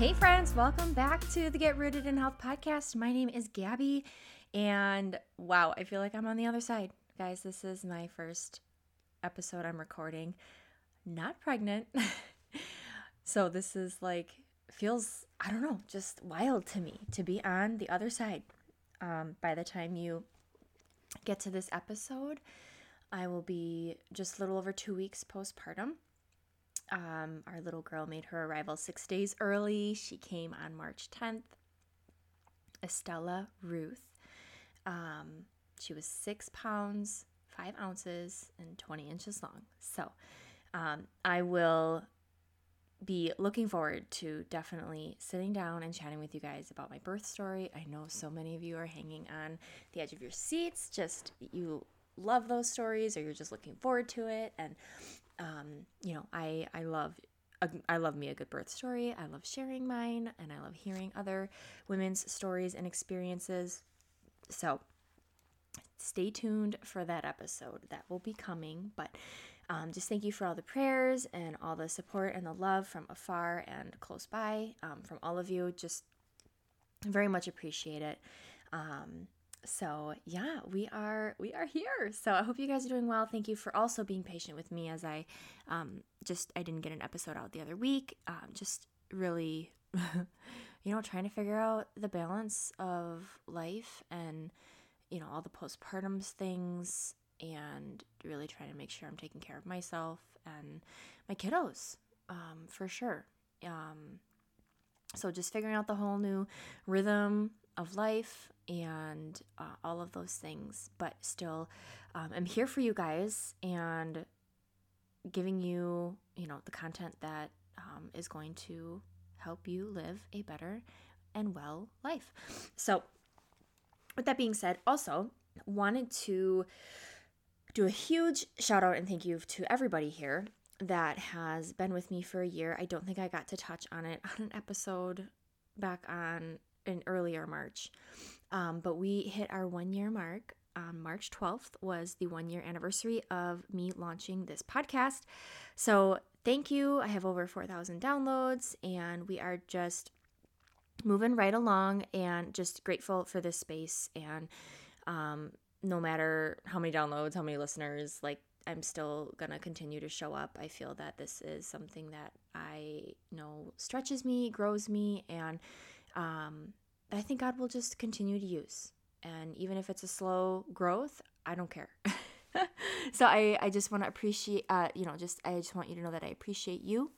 Hey, friends, welcome back to the Get Rooted in Health podcast. My name is Gabby, and wow, I feel like I'm on the other side. Guys, this is my first episode I'm recording, not pregnant. so, this is like, feels, I don't know, just wild to me to be on the other side. Um, by the time you get to this episode, I will be just a little over two weeks postpartum. Um, our little girl made her arrival six days early. She came on March 10th. Estella Ruth. Um, she was six pounds, five ounces, and 20 inches long. So um, I will be looking forward to definitely sitting down and chatting with you guys about my birth story. I know so many of you are hanging on the edge of your seats, just you love those stories or you're just looking forward to it and um, you know, I I love I love me a good birth story. I love sharing mine and I love hearing other women's stories and experiences. So, stay tuned for that episode. That will be coming, but um, just thank you for all the prayers and all the support and the love from afar and close by um, from all of you. Just very much appreciate it. Um, so yeah, we are we are here. So I hope you guys are doing well. Thank you for also being patient with me as I um, just I didn't get an episode out the other week. Um, just really, you know, trying to figure out the balance of life and you know all the postpartums things and really trying to make sure I'm taking care of myself and my kiddos um, for sure. Um, so just figuring out the whole new rhythm of life and uh, all of those things, but still, um, I'm here for you guys and giving you, you know, the content that um, is going to help you live a better and well life. So, with that being said, also wanted to do a huge shout out and thank you to everybody here that has been with me for a year. I don't think I got to touch on it on an episode back on in earlier March. Um, but we hit our one year mark. Um, March 12th was the one year anniversary of me launching this podcast. So thank you. I have over 4,000 downloads, and we are just moving right along and just grateful for this space. And um, no matter how many downloads, how many listeners, like I'm still gonna continue to show up. I feel that this is something that I know stretches me, grows me, and um, I think God will just continue to use. And even if it's a slow growth, I don't care. so I, I just want to appreciate, uh, you know, just I just want you to know that I appreciate you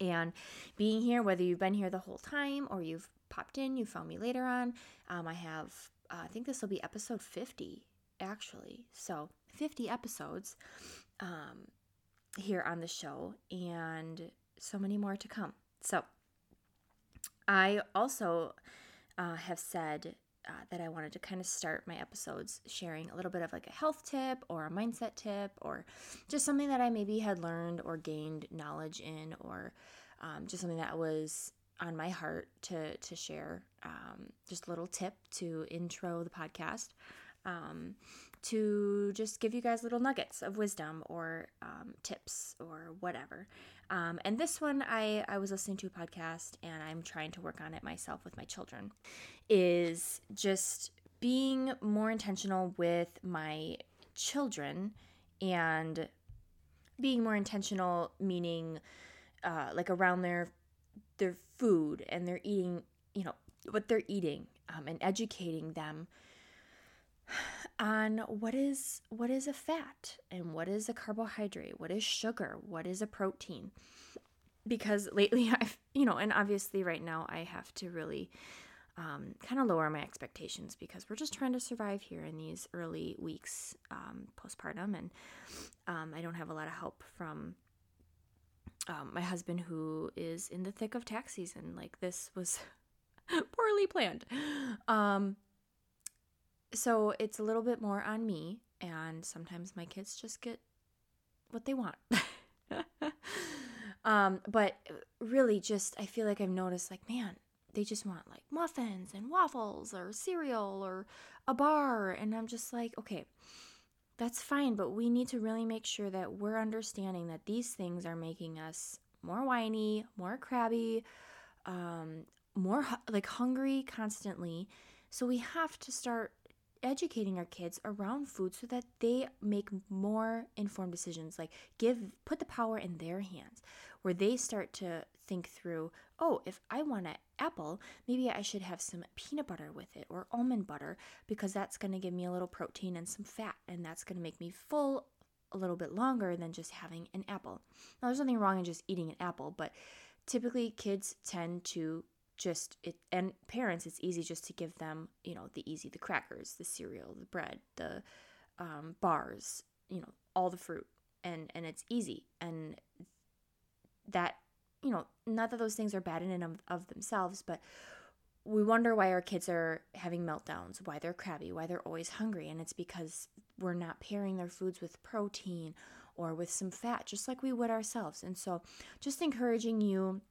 and being here, whether you've been here the whole time or you've popped in, you found me later on. Um, I have, uh, I think this will be episode 50 actually. So 50 episodes um, here on the show and so many more to come. So I also uh, have said uh, that I wanted to kind of start my episodes sharing a little bit of like a health tip or a mindset tip or just something that I maybe had learned or gained knowledge in or um, just something that was on my heart to to share. Um, just a little tip to intro the podcast. Um, to just give you guys little nuggets of wisdom or um, tips or whatever. Um, and this one, I, I was listening to a podcast and I'm trying to work on it myself with my children, is just being more intentional with my children and being more intentional, meaning uh, like around their their food and their eating, you know, what they're eating um, and educating them on what is what is a fat and what is a carbohydrate, what is sugar, what is a protein. Because lately I've, you know, and obviously right now I have to really um, kind of lower my expectations because we're just trying to survive here in these early weeks um, postpartum, and um, I don't have a lot of help from um, my husband who is in the thick of tax season. Like this was poorly planned. So it's a little bit more on me, and sometimes my kids just get what they want. um, but really, just I feel like I've noticed, like, man, they just want like muffins and waffles or cereal or a bar, and I'm just like, okay, that's fine, but we need to really make sure that we're understanding that these things are making us more whiny, more crabby, um, more like hungry constantly. So we have to start educating our kids around food so that they make more informed decisions like give put the power in their hands where they start to think through oh if i want an apple maybe i should have some peanut butter with it or almond butter because that's going to give me a little protein and some fat and that's going to make me full a little bit longer than just having an apple. Now there's nothing wrong in just eating an apple but typically kids tend to just it and parents it's easy just to give them you know the easy the crackers the cereal the bread the um, bars you know all the fruit. And and it's easy. And that you know not that those things are bad in and of, of themselves but we wonder why our kids are having meltdowns why they're crabby why they're always hungry. And it's because we're not pairing their foods with protein or with some fat just like we would ourselves. And so just encouraging you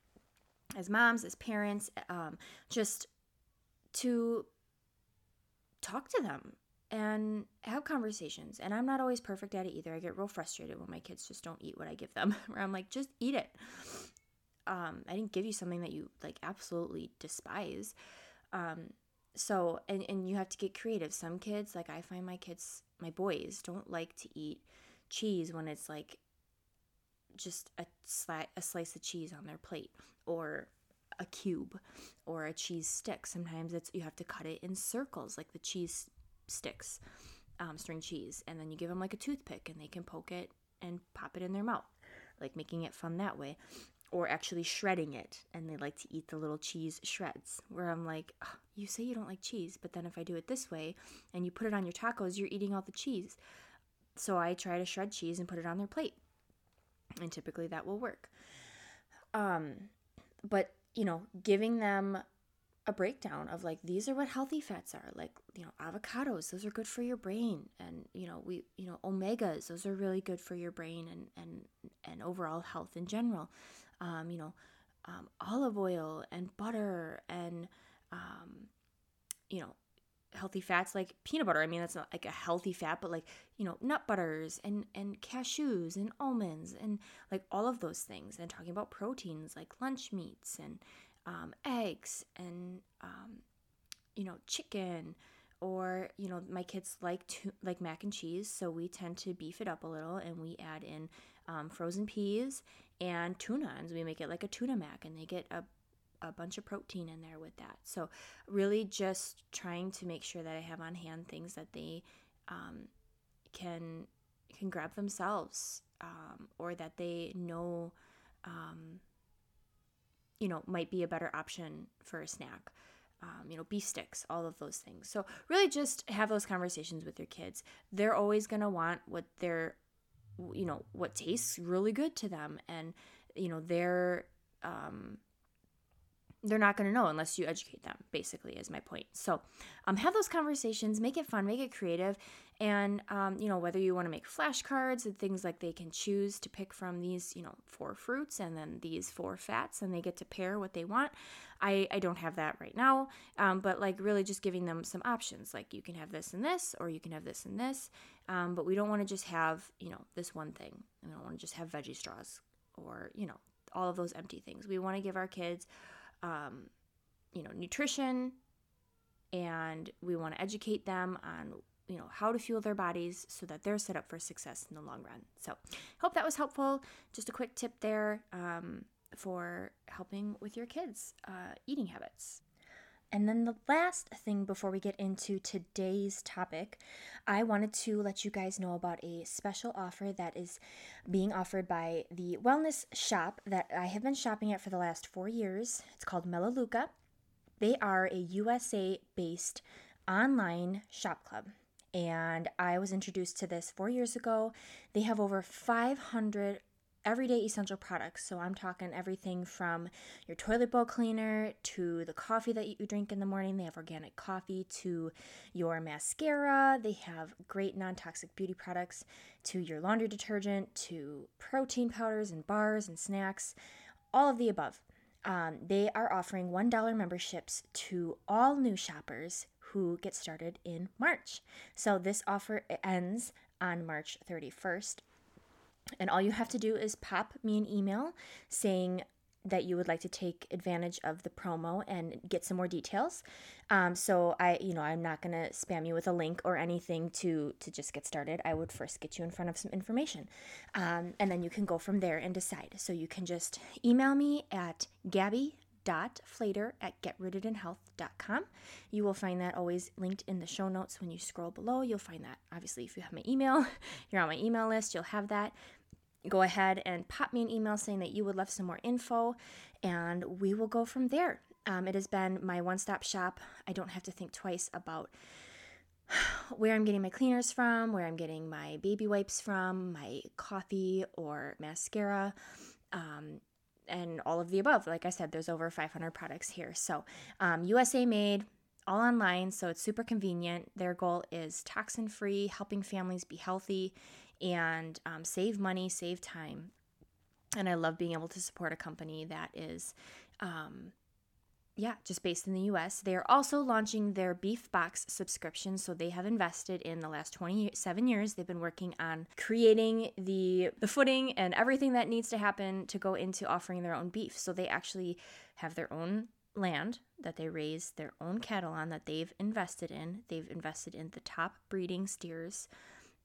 as moms, as parents, um, just to talk to them and have conversations. And I'm not always perfect at it either. I get real frustrated when my kids just don't eat what I give them, where I'm like, just eat it. Um, I didn't give you something that you like absolutely despise. Um, so, and, and you have to get creative. Some kids, like I find my kids, my boys, don't like to eat cheese when it's like just a, sli- a slice of cheese on their plate or a cube or a cheese stick. Sometimes it's you have to cut it in circles, like the cheese sticks, um, string cheese, and then you give them like a toothpick, and they can poke it and pop it in their mouth, like making it fun that way. Or actually shredding it, and they like to eat the little cheese shreds. Where I'm like, you say you don't like cheese, but then if I do it this way and you put it on your tacos, you're eating all the cheese. So I try to shred cheese and put it on their plate and typically that will work. Um, but you know, giving them a breakdown of like these are what healthy fats are like you know avocados those are good for your brain and you know we you know omegas those are really good for your brain and and and overall health in general um, you know um, olive oil and butter and um, you know healthy fats like peanut butter. I mean, that's not like a healthy fat, but like, you know, nut butters and and cashews and almonds and like all of those things. And talking about proteins like lunch meats and um, eggs and um, you know, chicken or you know, my kids like to like mac and cheese, so we tend to beef it up a little and we add in um, frozen peas and tuna, and we make it like a tuna mac, and they get a a bunch of protein in there with that. So, really just trying to make sure that I have on hand things that they um, can can grab themselves um, or that they know um, you know might be a better option for a snack. Um, you know, beef sticks, all of those things. So, really just have those conversations with your kids. They're always going to want what they're, you know, what tastes really good to them. And, you know, they're, um, they're not going to know unless you educate them basically is my point. So um, have those conversations make it fun make it creative and um, you know whether you want to make flashcards and things like they can choose to pick from these you know four fruits and then these four fats and they get to pair what they want i, I don't have that right now. Um, but like really just giving them some options like you can have this and this or you can have this and this um, but we don't want to just have you know this one thing. We don't want to just have veggie straws or you know all of those empty things. We want to give our kids um, you know, nutrition, and we want to educate them on you know how to fuel their bodies so that they're set up for success in the long run. So hope that was helpful. Just a quick tip there um, for helping with your kids uh, eating habits And then the last thing before we get into today's topic, I wanted to let you guys know about a special offer that is being offered by the wellness shop that I have been shopping at for the last four years. It's called Melaleuca. They are a USA based online shop club. And I was introduced to this four years ago. They have over 500 everyday essential products. So I'm talking everything from your toilet bowl cleaner to the coffee that you drink in the morning. They have organic coffee to your mascara. They have great non toxic beauty products to your laundry detergent to protein powders and bars and snacks, all of the above. Um, they are offering $1 memberships to all new shoppers who get started in March. So this offer ends on March 31st. And all you have to do is pop me an email saying that you would like to take advantage of the promo and get some more details. Um, so I, you know, I'm not gonna spam you with a link or anything to to just get started. I would first get you in front of some information, um, and then you can go from there and decide. So you can just email me at Gabby flater at getrootedinhealth.com. You will find that always linked in the show notes when you scroll below. You'll find that obviously if you have my email, you're on my email list, you'll have that go ahead and pop me an email saying that you would love some more info, and we will go from there. Um, it has been my one stop shop. I don't have to think twice about where I'm getting my cleaners from, where I'm getting my baby wipes from, my coffee or mascara, um, and all of the above. Like I said, there's over 500 products here. So, um, USA made, all online, so it's super convenient. Their goal is toxin free, helping families be healthy and um, save money, save time. And I love being able to support a company that is, um, yeah, just based in the US. They are also launching their Beef Box subscription. So they have invested in the last 27 years. They've been working on creating the, the footing and everything that needs to happen to go into offering their own beef. So they actually have their own land that they raise their own cattle on that they've invested in. They've invested in the top breeding steers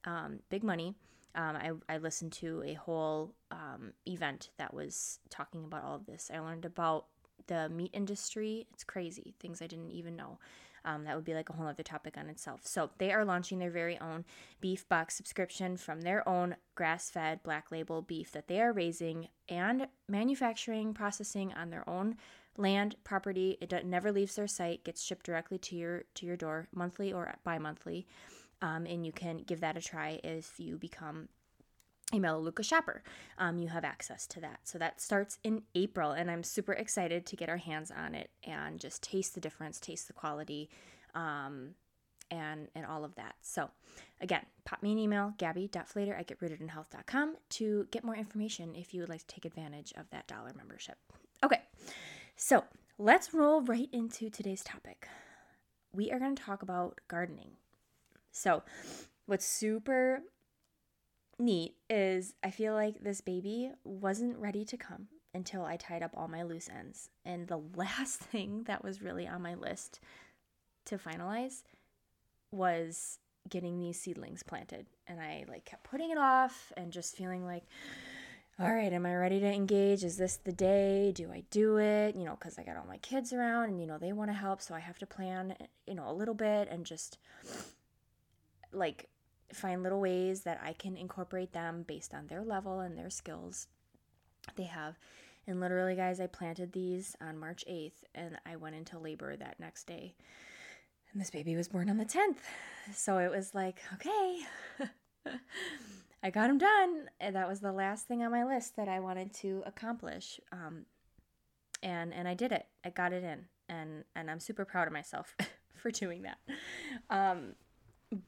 um, big money. Um, I, I listened to a whole um, event that was talking about all of this. I learned about the meat industry. It's crazy, things I didn't even know. Um, that would be like a whole other topic on itself. So they are launching their very own beef box subscription from their own grass fed black label beef that they are raising and manufacturing, processing on their own land property. It never leaves their site, gets shipped directly to your to your door monthly or bi monthly um, and you can give that a try if you become a Melaleuca shopper. Um, you have access to that. So that starts in April, and I'm super excited to get our hands on it and just taste the difference, taste the quality, um, and and all of that. So again, pop me an email, gabby.flater at getrootedinhealth.com to get more information if you would like to take advantage of that dollar membership. Okay, so let's roll right into today's topic. We are going to talk about gardening. So, what's super neat is I feel like this baby wasn't ready to come until I tied up all my loose ends. And the last thing that was really on my list to finalize was getting these seedlings planted. And I like kept putting it off and just feeling like all right, am I ready to engage? Is this the day? Do I do it? You know, because I got all my kids around and, you know, they want to help. So I have to plan, you know, a little bit and just like find little ways that I can incorporate them based on their level and their skills they have. And literally, guys, I planted these on March 8th and I went into labor that next day. And this baby was born on the 10th. So it was like, okay, I got him done. And that was the last thing on my list that I wanted to accomplish. Um, and and I did it. I got it in. And and I'm super proud of myself for doing that. Um,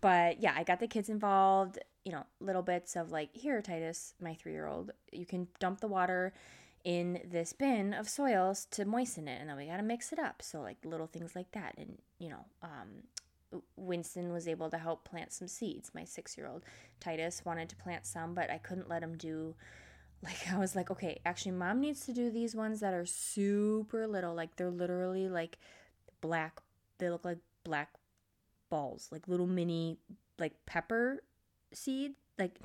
but yeah, I got the kids involved, you know, little bits of like, here, Titus, my three year old, you can dump the water in this bin of soils to moisten it, and then we got to mix it up. So, like, little things like that. And, you know, um, Winston was able to help plant some seeds, my six year old. Titus wanted to plant some, but I couldn't let him do. Like, I was like, okay, actually, mom needs to do these ones that are super little. Like, they're literally like black, they look like black balls, like little mini like pepper seed. Like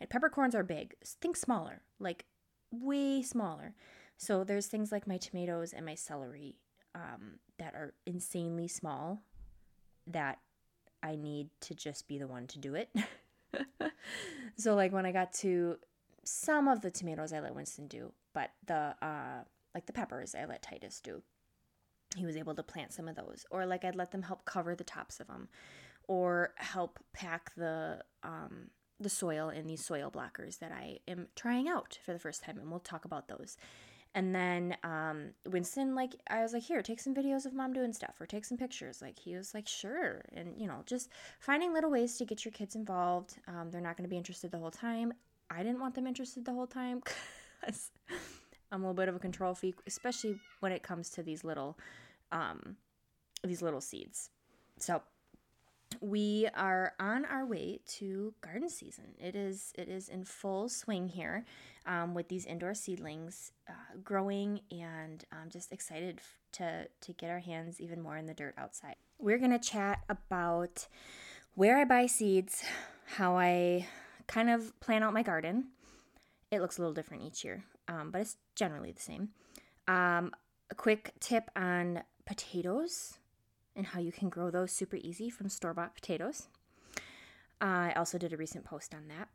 and peppercorns are big. Think smaller, like way smaller. So there's things like my tomatoes and my celery um, that are insanely small that I need to just be the one to do it. so like when I got to some of the tomatoes I let Winston do, but the uh like the peppers I let Titus do. He was able to plant some of those or like I'd let them help cover the tops of them or help pack the um the soil in these soil blockers that I am trying out for the first time and we'll talk about those. And then um, Winston, like, I was like, here, take some videos of mom doing stuff or take some pictures. Like, he was like, sure. And, you know, just finding little ways to get your kids involved. Um, they're not going to be interested the whole time. I didn't want them interested the whole time because I'm a little bit of a control freak, especially when it comes to these little, um, these little seeds. So we are on our way to garden season. It is it is in full swing here um, with these indoor seedlings uh, growing, and I'm just excited to to get our hands even more in the dirt outside. We're gonna chat about where I buy seeds, how I kind of plan out my garden. It looks a little different each year, um, but it's generally the same. Um, a quick tip on potatoes and how you can grow those super easy from store bought potatoes. I also did a recent post on that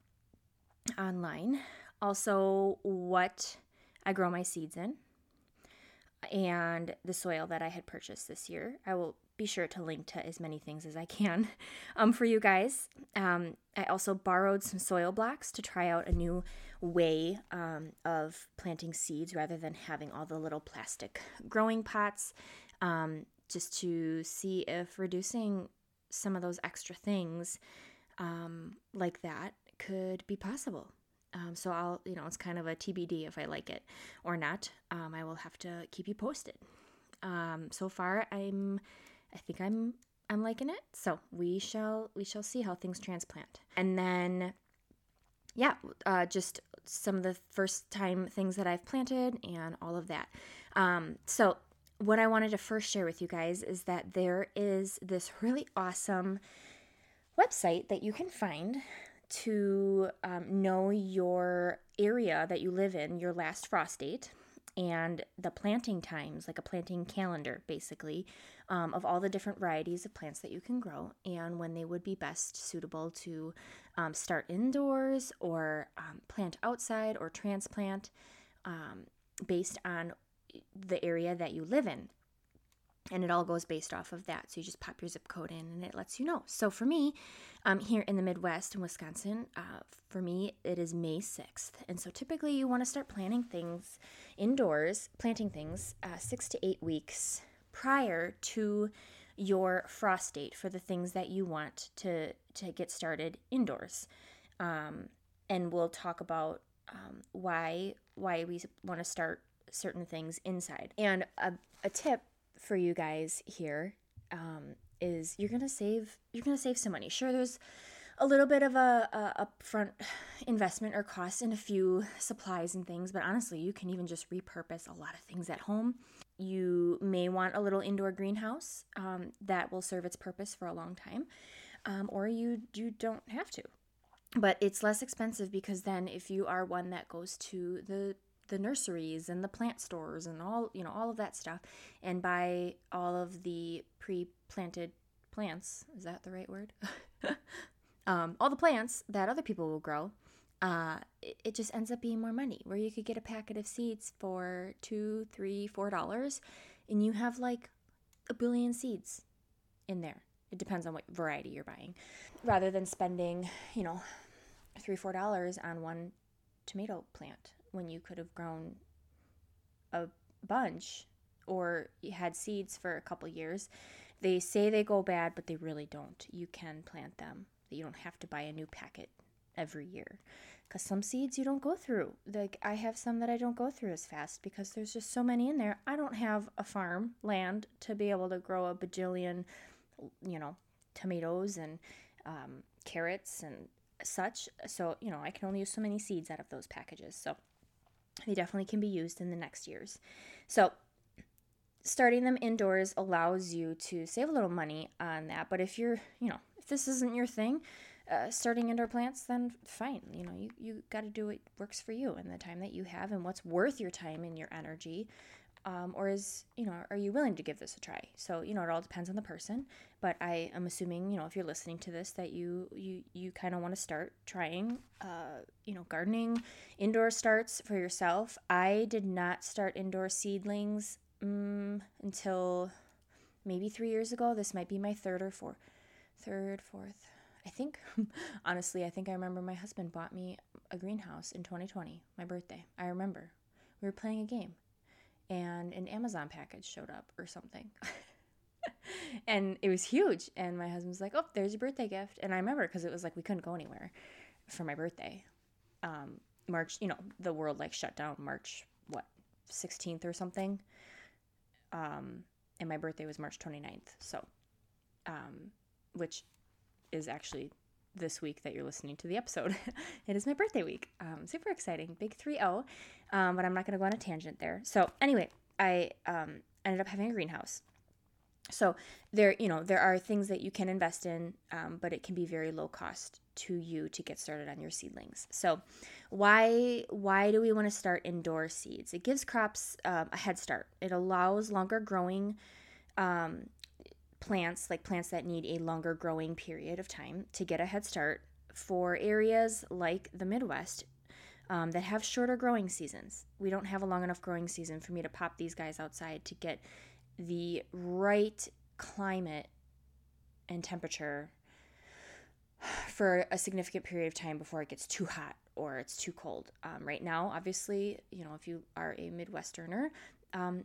online. Also, what I grow my seeds in and the soil that I had purchased this year. I will be sure to link to as many things as I can um, for you guys. Um, I also borrowed some soil blocks to try out a new way um, of planting seeds rather than having all the little plastic growing pots. Um, just to see if reducing some of those extra things um, like that could be possible. Um, so I'll, you know, it's kind of a TBD if I like it or not. Um, I will have to keep you posted. Um, so far, I'm, I think I'm, I'm liking it. So we shall, we shall see how things transplant. And then, yeah, uh, just some of the first time things that I've planted and all of that. Um, so what I wanted to first share with you guys is that there is this really awesome website that you can find to um, know your area that you live in, your last frost date, and the planting times, like a planting calendar, basically, um, of all the different varieties of plants that you can grow and when they would be best suitable to um, start indoors or um, plant outside or transplant um, based on the area that you live in. And it all goes based off of that. So you just pop your zip code in and it lets you know. So for me, um, here in the Midwest in Wisconsin, uh, for me, it is May 6th. And so typically you want to start planting things indoors, planting things uh, six to eight weeks prior to your frost date for the things that you want to, to get started indoors. Um, and we'll talk about um, why why we want to start certain things inside. And a, a tip for you guys here um, is you're gonna save you're gonna save some money. Sure, there's a little bit of a, a upfront investment or cost in a few supplies and things, but honestly, you can even just repurpose a lot of things at home. You may want a little indoor greenhouse um, that will serve its purpose for a long time, um, or you you don't have to. But it's less expensive because then, if you are one that goes to the the nurseries and the plant stores and all you know all of that stuff and buy all of the pre-planted plants is that the right word um, all the plants that other people will grow uh, it, it, just ends up being more money where you could get a packet of seeds for two three four dollars and you have like a billion seeds in there it depends on what variety you're buying rather than spending you know three four dollars on one tomato plant when you could have grown a bunch or had seeds for a couple years. They say they go bad, but they really don't. You can plant them. You don't have to buy a new packet every year. Because some seeds you don't go through. Like I have some that I don't go through as fast because there's just so many in there. I don't have a farm land to be able to grow a bajillion, you know, tomatoes and um, carrots and such. So, you know, I can only use so many seeds out of those packages. So they definitely can be used in the next years. So, starting them indoors allows you to save a little money on that. But if you're, you know, this isn't your thing, uh, starting indoor plants, then fine. You know, you, you got to do what works for you and the time that you have and what's worth your time and your energy um, or is you know are you willing to give this a try? So you know it all depends on the person but i am assuming you know if you're listening to this that you you you kind of want to start trying uh, you know gardening indoor starts for yourself. I did not start indoor seedlings um, until maybe three years ago. This might be my third or fourth third fourth i think honestly i think i remember my husband bought me a greenhouse in 2020 my birthday i remember we were playing a game and an Amazon package showed up or something. and it was huge. And my husband was like, Oh, there's your birthday gift. And I remember because it was like we couldn't go anywhere for my birthday. Um, March, you know, the world like shut down March, what, 16th or something. Um, and my birthday was March 29th. So, um, which is actually this week that you're listening to the episode. it is my birthday week. Um, super exciting. Big 3 0. Um, but I'm not going to go on a tangent there. So, anyway, I um, ended up having a greenhouse. So there, you know, there are things that you can invest in, um, but it can be very low cost to you to get started on your seedlings. So, why why do we want to start indoor seeds? It gives crops um, a head start. It allows longer growing um, plants, like plants that need a longer growing period of time, to get a head start for areas like the Midwest um, that have shorter growing seasons. We don't have a long enough growing season for me to pop these guys outside to get the right climate and temperature for a significant period of time before it gets too hot or it's too cold. Um, right now, obviously, you know, if you are a Midwesterner, um,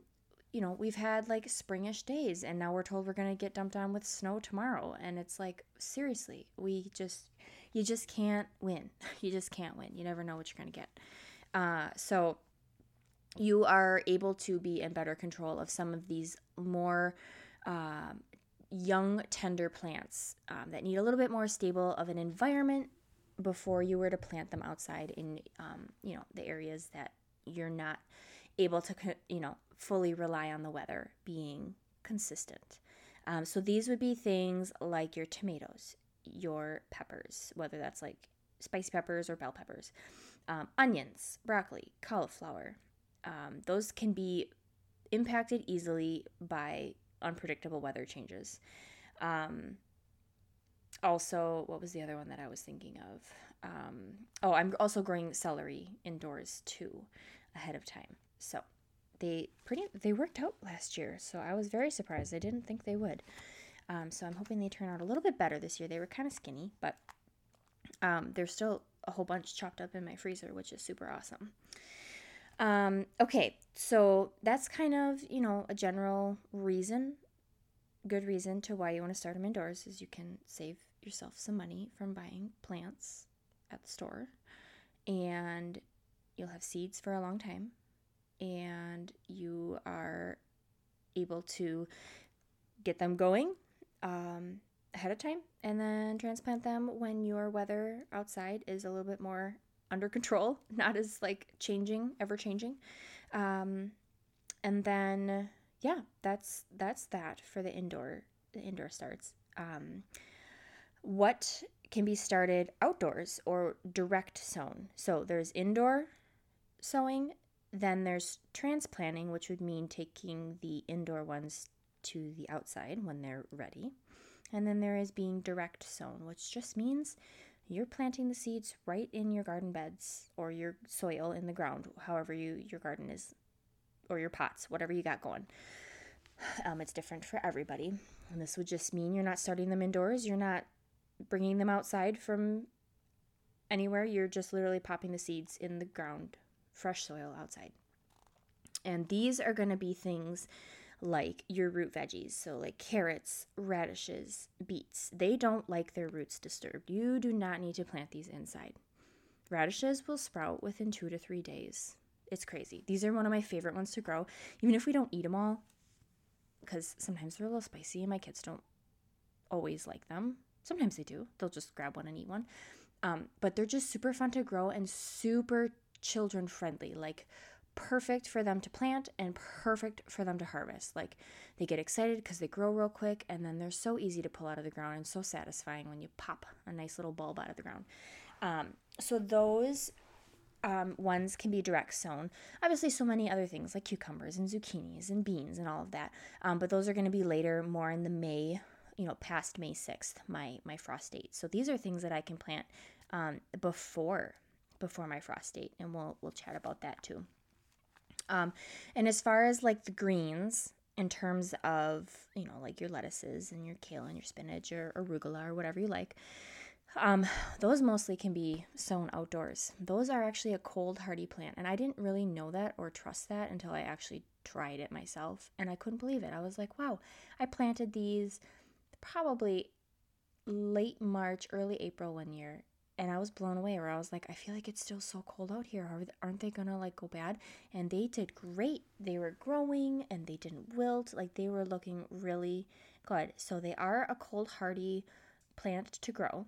you know, we've had like springish days and now we're told we're going to get dumped on with snow tomorrow. And it's like, seriously, we just, you just can't win. You just can't win. You never know what you're going to get. Uh, so you are able to be in better control of some of these more uh, young, tender plants um, that need a little bit more stable of an environment before you were to plant them outside in, um, you know, the areas that you're not able to, you know, fully rely on the weather being consistent. Um, so these would be things like your tomatoes, your peppers, whether that's like spicy peppers or bell peppers, um, onions, broccoli, cauliflower. Um, those can be impacted easily by unpredictable weather changes. Um, also, what was the other one that I was thinking of? Um, oh, I'm also growing celery indoors too ahead of time. So they pretty they worked out last year, so I was very surprised. I didn't think they would. Um, so I'm hoping they turn out a little bit better this year. They were kind of skinny, but um, there's still a whole bunch chopped up in my freezer, which is super awesome. Um, okay, so that's kind of you know a general reason, good reason to why you want to start them indoors is you can save yourself some money from buying plants at the store, and you'll have seeds for a long time and you are able to get them going um, ahead of time and then transplant them when your weather outside is a little bit more under control, not as like changing, ever changing. Um, and then yeah, that's that's that for the indoor the indoor starts. Um, what can be started outdoors or direct sown? So there's indoor sowing then there's transplanting, which would mean taking the indoor ones to the outside when they're ready. And then there is being direct sown, which just means you're planting the seeds right in your garden beds or your soil in the ground, however you your garden is, or your pots, whatever you got going. Um, it's different for everybody, and this would just mean you're not starting them indoors. You're not bringing them outside from anywhere. You're just literally popping the seeds in the ground fresh soil outside. And these are going to be things like your root veggies, so like carrots, radishes, beets. They don't like their roots disturbed. You do not need to plant these inside. Radishes will sprout within two to three days. It's crazy. These are one of my favorite ones to grow, even if we don't eat them all, because sometimes they're a little spicy and my kids don't always like them. Sometimes they do. They'll just grab one and eat one. Um, but they're just super fun to grow and super children friendly, like perfect for them to plant and perfect for them to harvest. Like they get excited because they grow real quick and then they're so easy to pull out of the ground and so satisfying when you pop a nice little bulb out of the ground. Um, so those um, ones can be direct sown. Obviously, so many other things like cucumbers and zucchinis and beans and all of that. Um, but those are going to be later, more in the May, you know, past May 6th, my, my frost date. So these are things that I can plant um, before before my frost date, and we'll we'll chat about that too. Um, and as far as like the greens, in terms of you know like your lettuces and your kale and your spinach or arugula or whatever you like, um, those mostly can be sown outdoors. Those are actually a cold hardy plant, and I didn't really know that or trust that until I actually tried it myself, and I couldn't believe it. I was like, wow, I planted these probably late March, early April one year, and I was blown away. Where I was like, I feel like it's still so cold out here. Aren't they gonna like go bad? And they did great. They were growing and they didn't wilt. Like they were looking really good. So they are a cold hardy plant to grow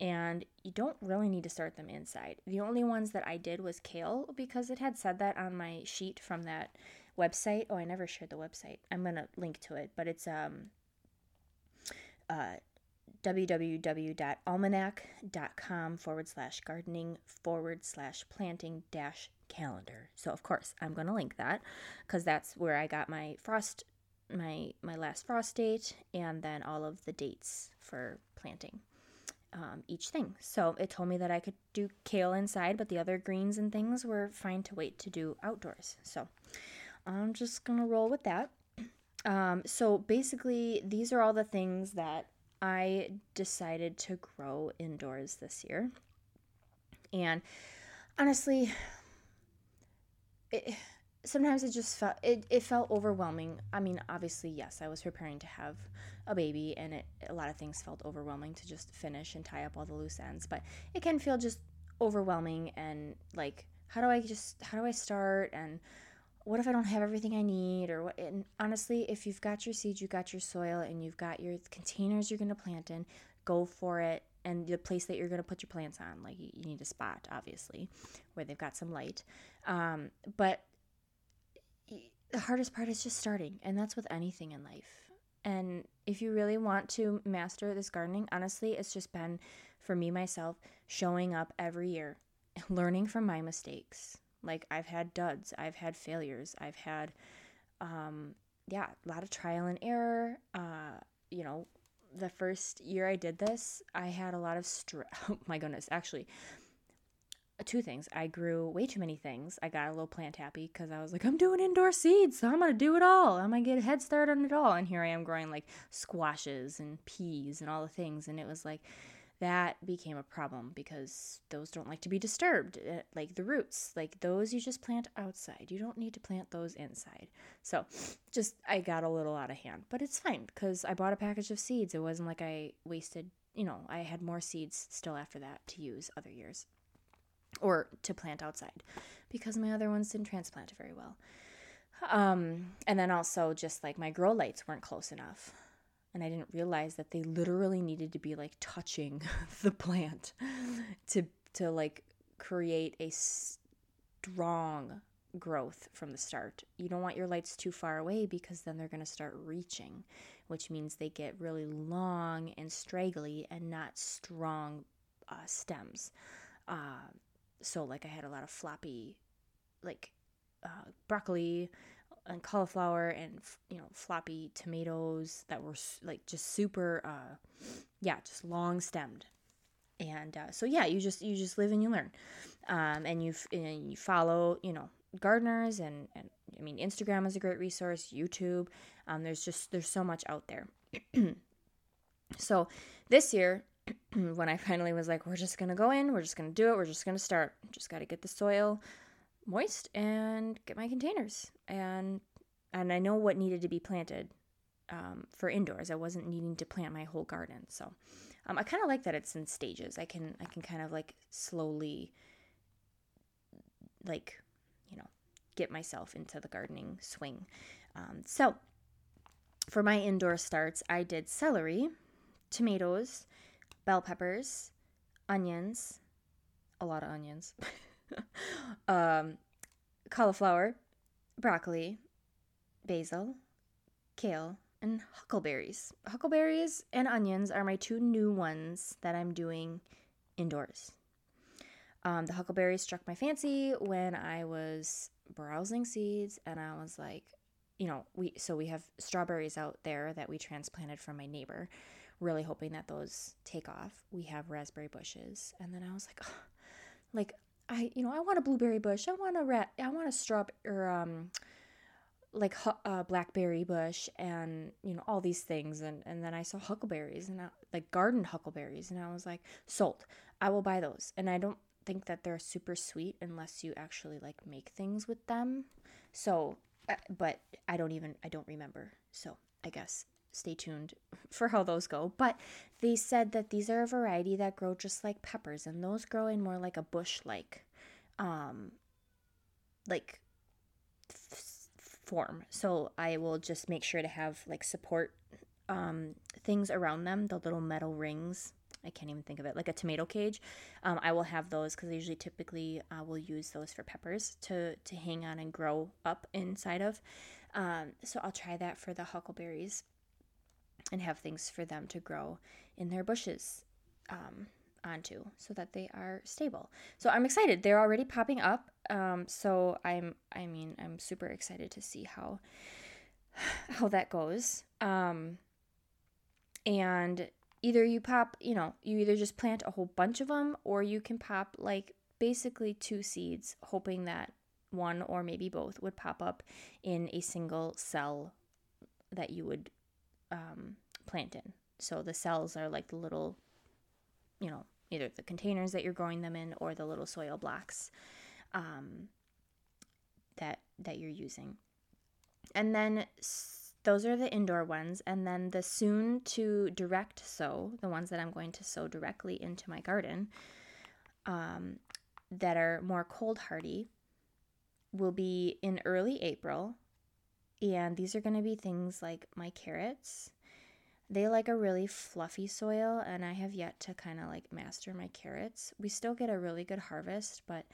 and you don't really need to start them inside. The only ones that I did was kale because it had said that on my sheet from that website. Oh, I never shared the website. I'm gonna link to it, but it's um uh www.almanac.com forward slash gardening forward slash planting dash calendar. So of course I'm gonna link that because that's where I got my frost my my last frost date and then all of the dates for planting um, each thing. So it told me that I could do kale inside, but the other greens and things were fine to wait to do outdoors. So I'm just gonna roll with that. Um, so basically, these are all the things that I decided to grow indoors this year. And honestly, it, sometimes it just felt it, it felt overwhelming i mean obviously yes i was preparing to have a baby and it a lot of things felt overwhelming to just finish and tie up all the loose ends but it can feel just overwhelming and like how do i just how do i start and what if i don't have everything i need or what and honestly if you've got your seeds you've got your soil and you've got your containers you're going to plant in go for it and the place that you're going to put your plants on like you, need a spot obviously where they've got some light um, but the hardest part is just starting, and that's with anything in life. And if you really want to master this gardening, honestly, it's just been for me myself showing up every year, learning from my mistakes. Like I've had duds, I've had failures, I've had, um, yeah, a lot of trial and error. Uh, you know, the first year I did this, I had a lot of stress. Oh my goodness, actually, two things. I grew way too many things. I got a little plant happy because I was like, I'm doing indoor seeds, so I'm gonna do it all. I'm gonna get a head start on it all. And here I am growing like squashes and peas and all the things. And it was like that became a problem because those don't like to be disturbed. Eh, like the roots, like those you just plant outside. You don't need to plant those inside. So just I got a little out of hand, but it's fine because I bought a package of seeds. It wasn't like I wasted. You know, I had more seeds still after that to use other years or to plant outside because my other ones didn't transplant very well. Um, and then also just like my grow lights weren't close enough. And I didn't realize that they literally needed to be like touching the plant to to like create a strong growth from the start. You don't want your lights too far away because then they're going to start reaching, which means they get really long and straggly and not strong uh, stems. Uh, so like I had a lot of floppy, like uh, broccoli and cauliflower and you know floppy tomatoes that were like just super, uh, yeah, just long stemmed. And uh, so yeah, you just you just live and you learn, um, and you and you follow you know gardeners and and I mean Instagram is a great resource. YouTube, um, there's just there's so much out there. so this year when I finally was like, we're just gonna go in, we're just gonna do it, we're just gonna start. Just got to get the soil moist and get my containers, and and I know what needed to be planted um, for indoors. I wasn't needing to plant my whole garden, so um, I kind of like that it's in stages. I can I can kind of like slowly, like you know, get myself into the gardening swing. Um, so for my indoor starts, I did celery, tomatoes bell peppers, onions, a lot of onions, um, cauliflower, broccoli, basil, kale, and huckleberries. Huckleberries and onions are my two new ones that I'm doing indoors. Um, the huckleberries struck my fancy when I was browsing seeds, and I was like, you know, we so we have strawberries out there that we transplanted from my neighbor, really hoping that those take off. We have raspberry bushes, and then I was like, oh, like I, you know, I want a blueberry bush. I want a rat. I want a straw or um, like uh, blackberry bush, and you know all these things. And and then I saw huckleberries and I, like garden huckleberries, and I was like, sold. I will buy those. And I don't think that they're super sweet unless you actually like make things with them. So, uh, but I don't even I don't remember. So I guess stay tuned for how those go. But they said that these are a variety that grow just like peppers, and those grow in more like a bush like, um, like f- form. So I will just make sure to have like support um, things around them, the little metal rings. I can't even think of it, like a tomato cage. Um, I will have those because I usually typically uh, will use those for peppers to to hang on and grow up inside of. Um, so I'll try that for the huckleberries and have things for them to grow in their bushes um, onto so that they are stable. So I'm excited. They're already popping up. Um, so I'm I mean I'm super excited to see how how that goes. Um, and either you pop, you know, you either just plant a whole bunch of them or you can pop like basically two seeds hoping that one or maybe both would pop up in a single cell that you would um, plant in. So the cells are like the little, you know, either the containers that you're growing them in or the little soil blocks um, that that you're using. And then those are the indoor ones, and then the soon to direct sow, the ones that I'm going to sow directly into my garden, um, that are more cold hardy, will be in early April and these are going to be things like my carrots. They like a really fluffy soil, and I have yet to kind of like master my carrots. We still get a really good harvest, but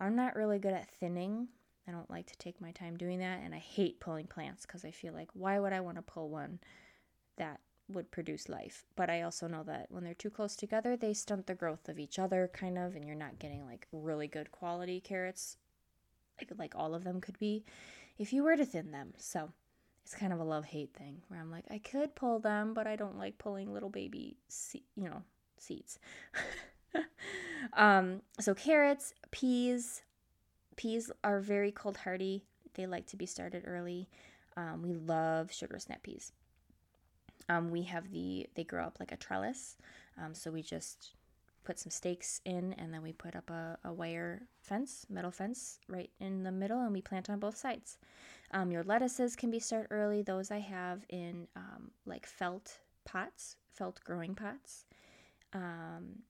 I'm not really good at thinning. I don't like to take my time doing that, and I hate pulling plants because I feel like why would I want to pull one that would produce life? But I also know that when they're too close together, they stunt the growth of each other, kind of, and you're not getting like really good quality carrots, like like all of them could be if you were to thin them. So it's kind of a love hate thing where I'm like, I could pull them, but I don't like pulling little baby, se- you know, seeds. um, so carrots, peas, peas are very cold hardy. They like to be started early. Um, we love sugar snap peas. Um, we have the they grow up like a trellis, um, so we just put some stakes in and then we put up a, a wire fence, metal fence right in the middle and we plant on both sides. Um, your lettuces can be started early. Those I have in um, like felt pots, felt growing pots. Um,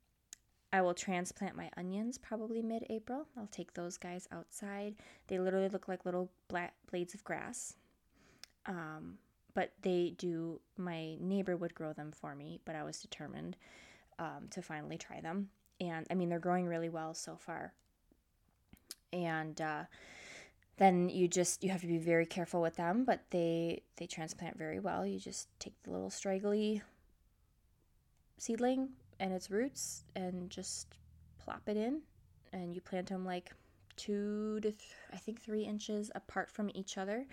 I will transplant my onions probably mid April. I'll take those guys outside. They literally look like little black blades of grass. Um, but they do, my neighbor would grow them for me, but I was determined um, to finally try them. And I mean, they're growing really well so far. And uh, then you just you have to be very careful with them, but they they transplant very well. You just take the little straggly seedling and its roots and just plop it in, and you plant them like two to th- I think three inches apart from each other.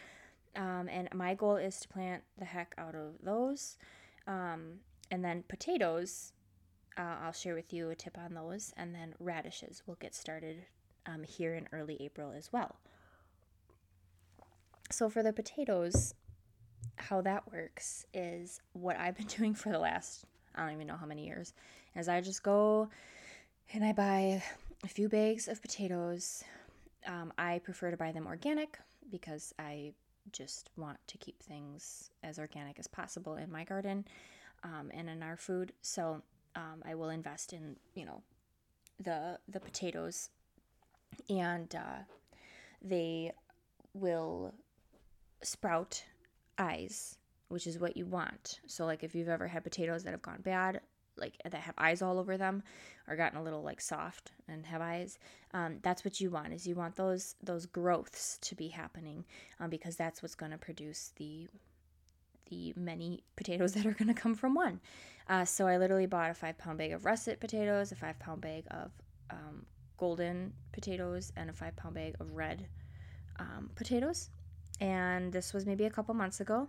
Um, and my goal is to plant the heck out of those. Um, and then potatoes, uh, I'll share with you a tip on those, and then radishes will get started um, here in early April as well. So, for the potatoes, how that works is what I've been doing for the last, I don't even know how many years, is I just go and I buy a few bags of potatoes. Um, I prefer to buy them organic because I just want to keep things as organic as possible in my garden um, and in our food. So um, I will invest in you know the the potatoes, and uh, they will sprout eyes, which is what you want. So like if you've ever had potatoes that have gone bad, like that have eyes all over them, or gotten a little like soft and have eyes, um, that's what you want. Is you want those those growths to be happening, um, because that's what's going to produce the the many potatoes that are going to come from one. Uh, so I literally bought a five pound bag of russet potatoes, a five pound bag of um, golden potatoes and a five pound bag of red um, potatoes. And this was maybe a couple months ago.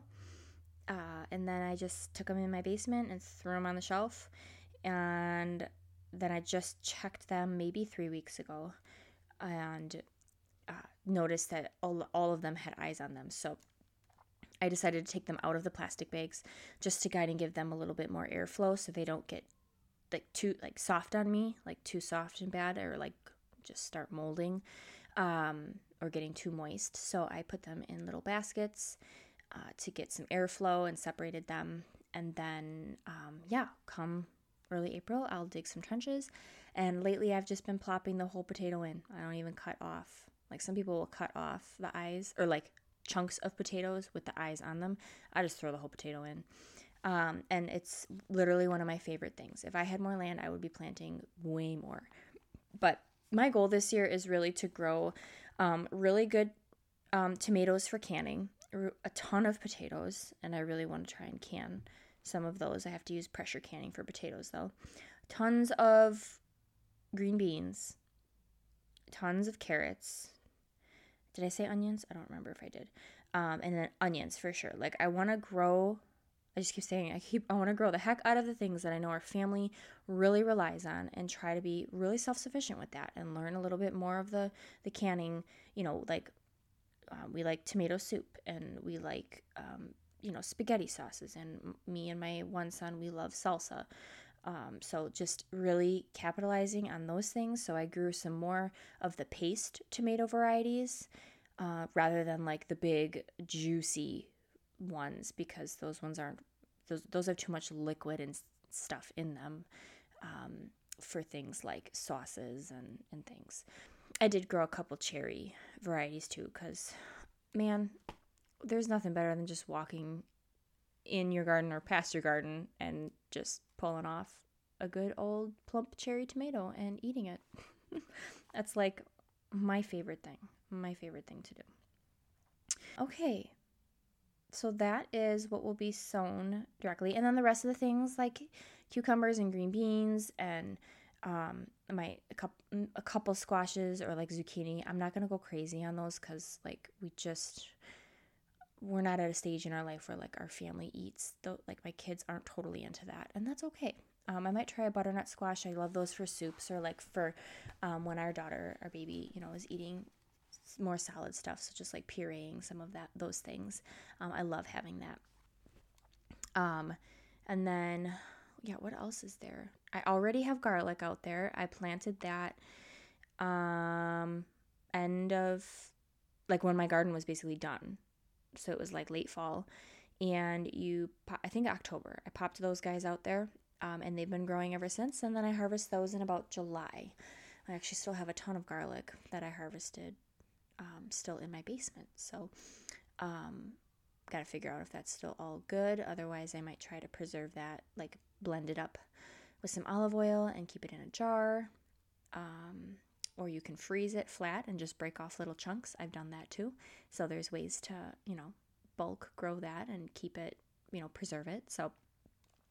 Uh, and then I just took them in my basement and threw them on the shelf. And then I just checked them maybe three weeks ago and uh, noticed that all, all of them had eyes on them. So I decided to take them out of the plastic bags just to kind of give them a little bit more airflow so they don't get like too like soft on me, like too soft and bad, or like just start molding um, or getting too moist. So I put them in little baskets uh, to get some airflow and separated them. And then, um, yeah, come early April, I'll dig some trenches. And lately, I've just been plopping the whole potato in. I don't even cut off. Like some people will cut off the eyes or like chunks of potatoes with the eyes on them. I just throw the whole potato in. Um, and it's literally one of my favorite things. If I had more land, I would be planting way more. But my goal this year is really to grow um, really good um, tomatoes for canning, a ton of potatoes, and I really want to try and can some of those. I have to use pressure canning for potatoes though. Tons of green beans, tons of carrots. Did I say onions? I don't remember if I did. Um, and then onions for sure. Like I want to grow I just keep saying I keep I want to grow the heck out of the things that I know our family really relies on and try to be really self-sufficient with that and learn a little bit more of the the canning, you know, like uh, we like tomato soup and we like um, you know spaghetti sauces and me and my one son we love salsa. Um, so just really capitalizing on those things. So I grew some more of the paste tomato varieties uh, rather than like the big juicy ones because those ones aren't those those have too much liquid and stuff in them um, for things like sauces and and things. I did grow a couple cherry varieties too because man, there's nothing better than just walking in your garden or past your garden and just pulling off a good old plump cherry tomato and eating it. That's like my favorite thing. My favorite thing to do. Okay, so that is what will be sown directly. And then the rest of the things like cucumbers and green beans and um, my a couple, a couple squashes or like zucchini. I'm not gonna go crazy on those because like we just we're not at a stage in our life where like our family eats though like my kids aren't totally into that and that's okay um, i might try a butternut squash i love those for soups or like for um, when our daughter our baby you know is eating more solid stuff, so just like pureeing some of that those things. Um, I love having that. Um, and then yeah, what else is there? I already have garlic out there. I planted that um end of like when my garden was basically done. So it was like late fall and you I think October. I popped those guys out there um, and they've been growing ever since and then I harvest those in about July. I actually still have a ton of garlic that I harvested um, still in my basement. So, um, got to figure out if that's still all good. Otherwise, I might try to preserve that, like blend it up with some olive oil and keep it in a jar. Um, or you can freeze it flat and just break off little chunks. I've done that too. So there's ways to, you know, bulk grow that and keep it, you know, preserve it. So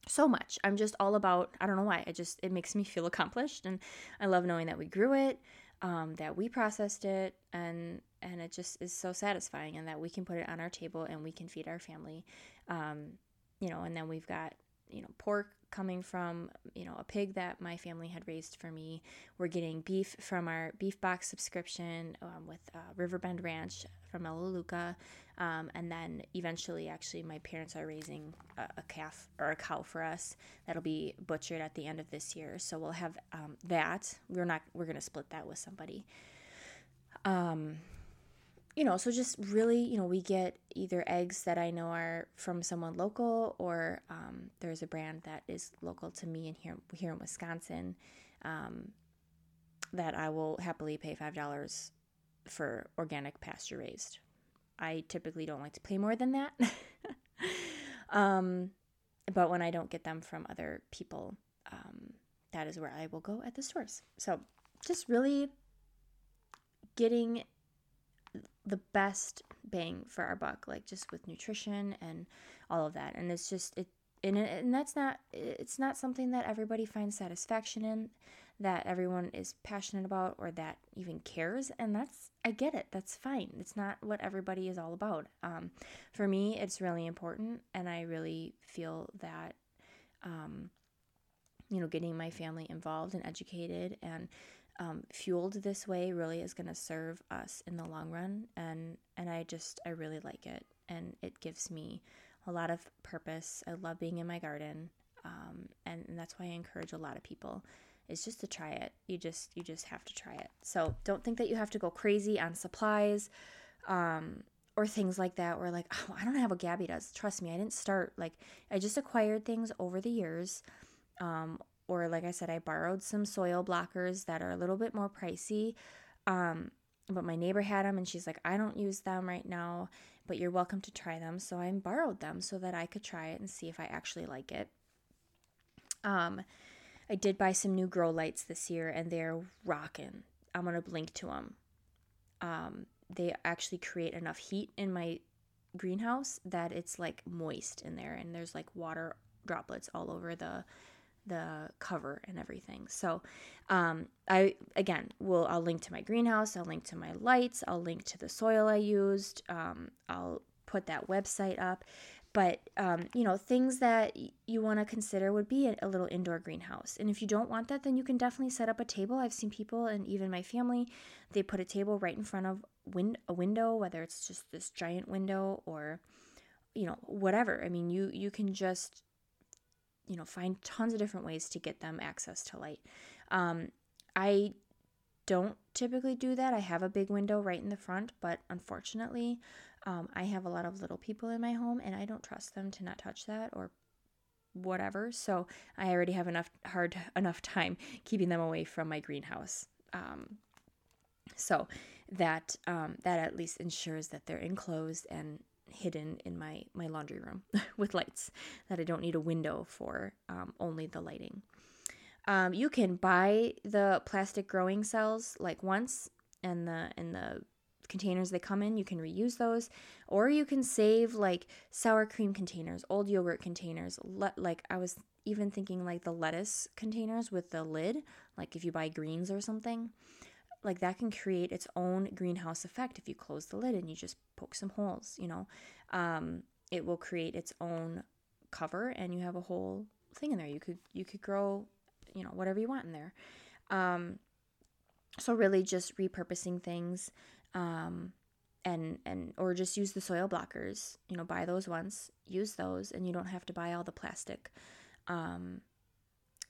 so much. I'm just all about I don't know why. It just it makes me feel accomplished and I love knowing that we grew it um, that we processed it and and it just is so satisfying and that we can put it on our table and we can feed our family um, you know and then we've got you know pork coming from you know a pig that my family had raised for me we're getting beef from our beef box subscription um, with uh, riverbend ranch from Melaleuca. Um, and then eventually, actually, my parents are raising a, a, calf or a cow for us that'll be butchered at the end of this year. So we'll have um, that. We're not. We're gonna split that with somebody. Um, you know, so just really, you know, we get either eggs that I know are from someone local, or um, there's a brand that is local to me in here here in Wisconsin um, that I will happily pay five dollars for organic pasture raised. I typically don't like to pay more than that. um, but when I don't get them from other people, um, that is where I will go at the stores. So just really getting the best bang for our buck, like just with nutrition and all of that. And it's just it and, and that's not it's not something that everybody finds satisfaction in that everyone is passionate about or that even cares. And that's, I get it. That's fine. It's not what everybody is all about. Um, for me, it's really important. And I really feel that, um, you know, getting my family involved and educated and um, fueled this way really is going to serve us in the long run. And, and I just, I really like it. And it gives me a lot of purpose. I love being in my garden. Um, and, and that's why I encourage a lot of people is just to try it. You just you just have to try it. So don't think that you have to go crazy on supplies um, or things like that. Or like, oh, I don't have what Gabby does. Trust me, I didn't start like I just acquired things over the years. Um, or like I said, I borrowed some soil blockers that are a little bit more pricey. Um, but my neighbor had them and she's like, I don't use them right now, but you're welcome to try them. So I borrowed them so that I could try it and see if I actually like it. Um, I did buy some new grow lights this year and they're rocking. I'm going to link to them. Um, they actually create enough heat in my greenhouse that it's like moist in there and there's like water droplets all over the the cover and everything. So, um, I again will I'll link to my greenhouse. I'll link to my lights. I'll link to the soil I used. Um, I'll put that website up. But um, you know things that you want to consider would be a, a little indoor greenhouse. And if you don't want that, then you can definitely set up a table. I've seen people and even my family, they put a table right in front of win- a window, whether it's just this giant window or you know whatever. I mean, you you can just you know find tons of different ways to get them access to light. Um, i don't typically do that. I have a big window right in the front but unfortunately um, i have a lot of little people in my home and i don't trust them to not touch that or whatever. So i already have enough hard enough time keeping them away from my greenhouse. Um, so that um, that at least ensures that they're enclosed and hidden in my my laundry room with lights that I don't need a window for, um, only the lighting. Um, you can buy the plastic growing cells like once, and the and the containers they come in, you can reuse those, or you can save like sour cream containers, old yogurt containers. Le- like I was even thinking like the lettuce containers with the lid, like if you buy greens or something like that can create its own greenhouse effect if you close the lid and you just poke some holes you know? Um, it will create its own cover and you have a whole thing in there. You could you could grow you know whatever you want in there. Um, so really just repurposing things um, and and or just use the soil blockers you know buy those once use those and you don't have to buy all the plastic um,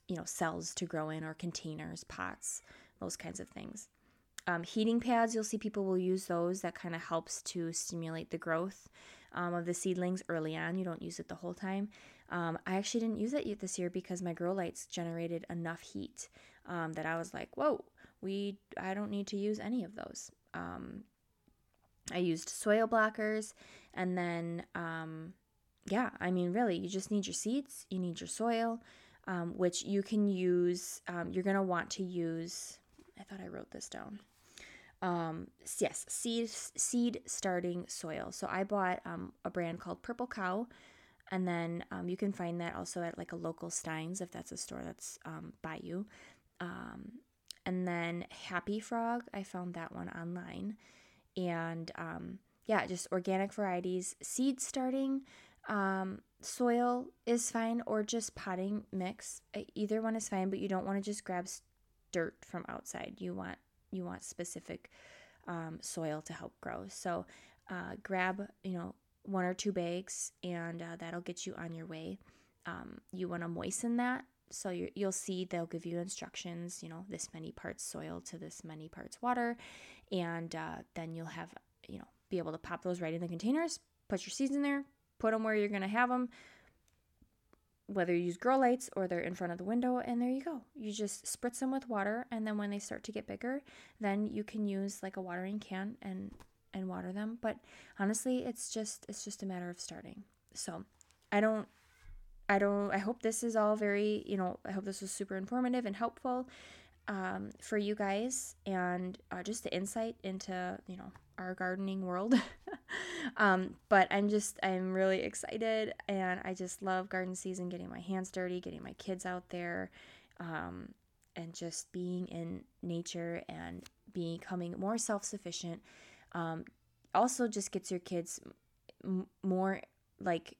you know cells to grow in or containers pots those kinds of things um, heating pads, you'll see people will use those. That kind of helps to stimulate the growth um, of the seedlings early on. You don't use it the whole time. Um, I actually didn't use it this year because my grow lights generated enough heat um, that I was like, whoa, we I don't need to use any of those. Um, I used soil blockers, and then um, yeah, I mean, really, you just need your seeds, you need your soil, which you can use. you're gonna want to use. I thought I wrote this down um, yes, seed seed starting soil. So I bought um, a brand called Purple Cow, and then um, you can find that also at like a local Steins if that's a store that's um, by you. Um, and then Happy Frog, I found that one online, and um, yeah, just organic varieties. Seed starting um, soil is fine, or just potting mix. Either one is fine, but you don't want to just grab dirt from outside. You want you want specific um, soil to help grow. So uh, grab, you know, one or two bags, and uh, that'll get you on your way. Um, you want to moisten that. So you will see they'll give you instructions, you know, this many parts soil to this many parts water. And uh, then you'll have, you know, be able to pop those right in the containers, put your seeds in there, put them where you're going to have them, whether you use grow lights or they're in front of the window and there you go. You just spritz them with water and then when they start to get bigger then you can use like a watering can and and water them. But honestly it's just it's just a matter of starting. So i don't i don't i hope this is all very you know i hope this was super informative and helpful um, for you guys and uh, just the insight into you know our gardening world. um, but I'm just, I'm really excited and I just love garden season, getting my hands dirty, getting my kids out there. Um, and just being in nature and becoming more self-sufficient um, also just gets your kids m- more like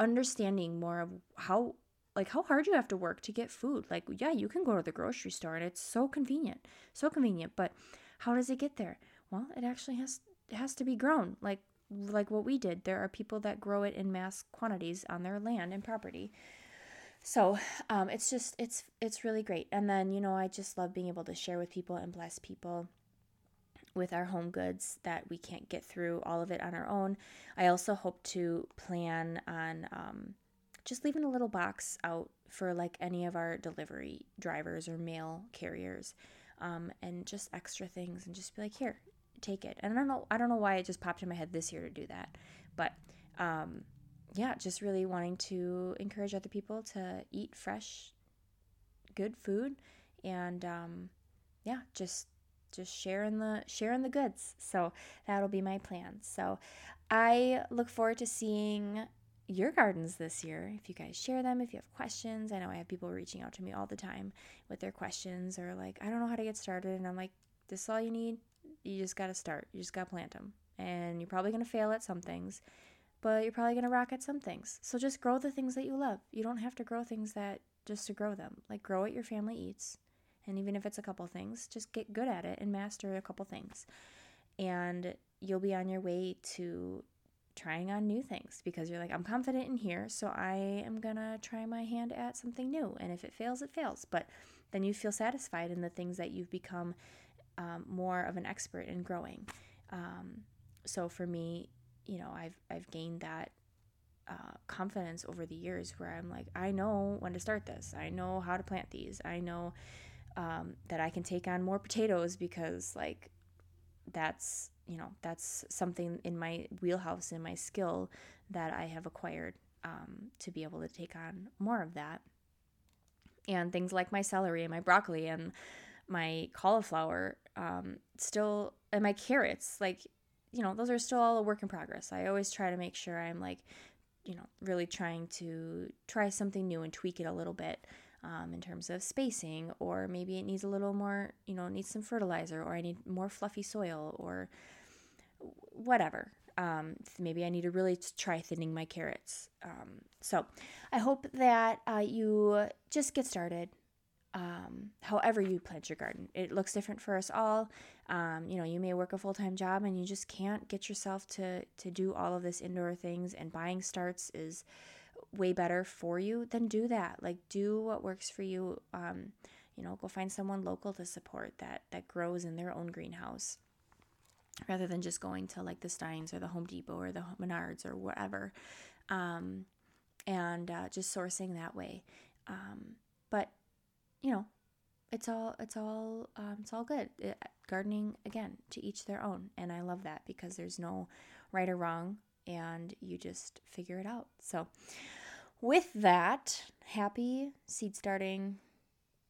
understanding more of how like how hard you have to work to get food like yeah you can go to the grocery store and it's so convenient so convenient but how does it get there well it actually has it has to be grown like like what we did. There are people that grow it in mass quantities on their land and property. So um, it's just it's it's really great. And then you know i just love being able to share with people and bless people with our home goods that we can't get through all of it on our own. I also hope to plan on um, just leaving a little box out for like any of our delivery drivers or mail carriers um, and just extra things and just be like here take it and i don't know i don't know why it just popped in my head this year to do that but um, yeah, just really wanting to encourage other people to eat fresh, good food, and um, yeah, just just sharing the sharing the goods. So that'll be my plan. So I look forward to seeing your gardens this year. If you guys share them, if you have questions, I know I have people reaching out to me all the time with their questions or like, I don't know how to get started, and I'm like, this is all you need. You just got to start. You just got to plant them, and you're probably gonna fail at some things but you're probably going to rock at some things. So just grow the things that you love. You don't have to grow things that just to grow them. Like grow what your family eats. And even if it's a couple things, just get good at it and master a couple things. And you'll be on your way to trying on new things because you're like, I'm confident in here, so I am gonna try my hand at something new. And if it fails, it fails. But then you feel satisfied in the things that you've become um, more of an expert in growing. Um, so for me, you know, I've I've gained that uh, confidence over the years where I'm like, I know when to start this. I know how to plant these. I know um, that I can take on more potatoes because like that's you know that's something in my wheelhouse in my skill that I have acquired um, to be able to take on more of that. And things like my celery and my broccoli and my cauliflower um, still and my carrots like you know, those are still all a work in progress. I always try to make sure I'm like, you know, really trying to try something new and tweak it a little bit um, in terms of spacing, or maybe it needs a little more, you know, needs some fertilizer, or I need more fluffy soil, or whatever. Um, maybe I need to really try thinning my carrots. Um, so I hope that uh, you just get started um, however you plant your garden. It looks different for us all. Um, you know, you may work a full time job and you just can't get yourself to to do all of this indoor things. And buying starts is way better for you. Then do that. Like do what works for you. Um, you know, go find someone local to support that that grows in their own greenhouse rather than just going to like the Steins or the Home Depot or the Menards or whatever, um, and uh, just sourcing that way. Um, but you know, it's all it's all um, it's all good. It, gardening again to each their own, and I love that because there's no right or wrong, and you just figure it out. So, with that, happy seed starting,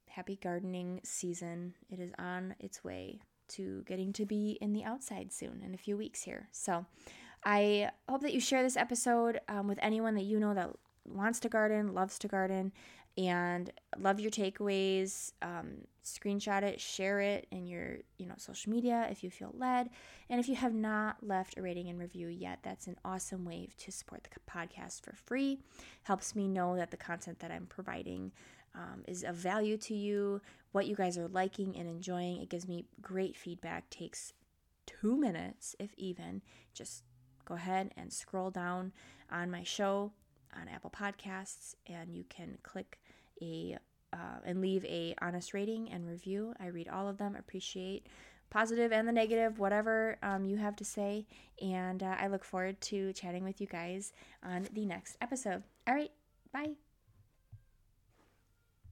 happy gardening season. It is on its way to getting to be in the outside soon in a few weeks here. So, I hope that you share this episode um, with anyone that you know that wants to garden, loves to garden, and love your takeaways um, screenshot it share it in your you know social media if you feel led. And if you have not left a rating and review yet that's an awesome way to support the podcast for free. Helps me know that the content that i'm providing um, is of value to you what you guys are liking and enjoying. It gives me great feedback takes two minutes if even. Just go ahead and scroll down on my show on Apple Podcasts, and you can click a uh, and leave a honest rating and review. I read all of them. Appreciate positive and the negative, whatever um, you have to say. And uh, I look forward to chatting with you guys on the next episode. All right, bye.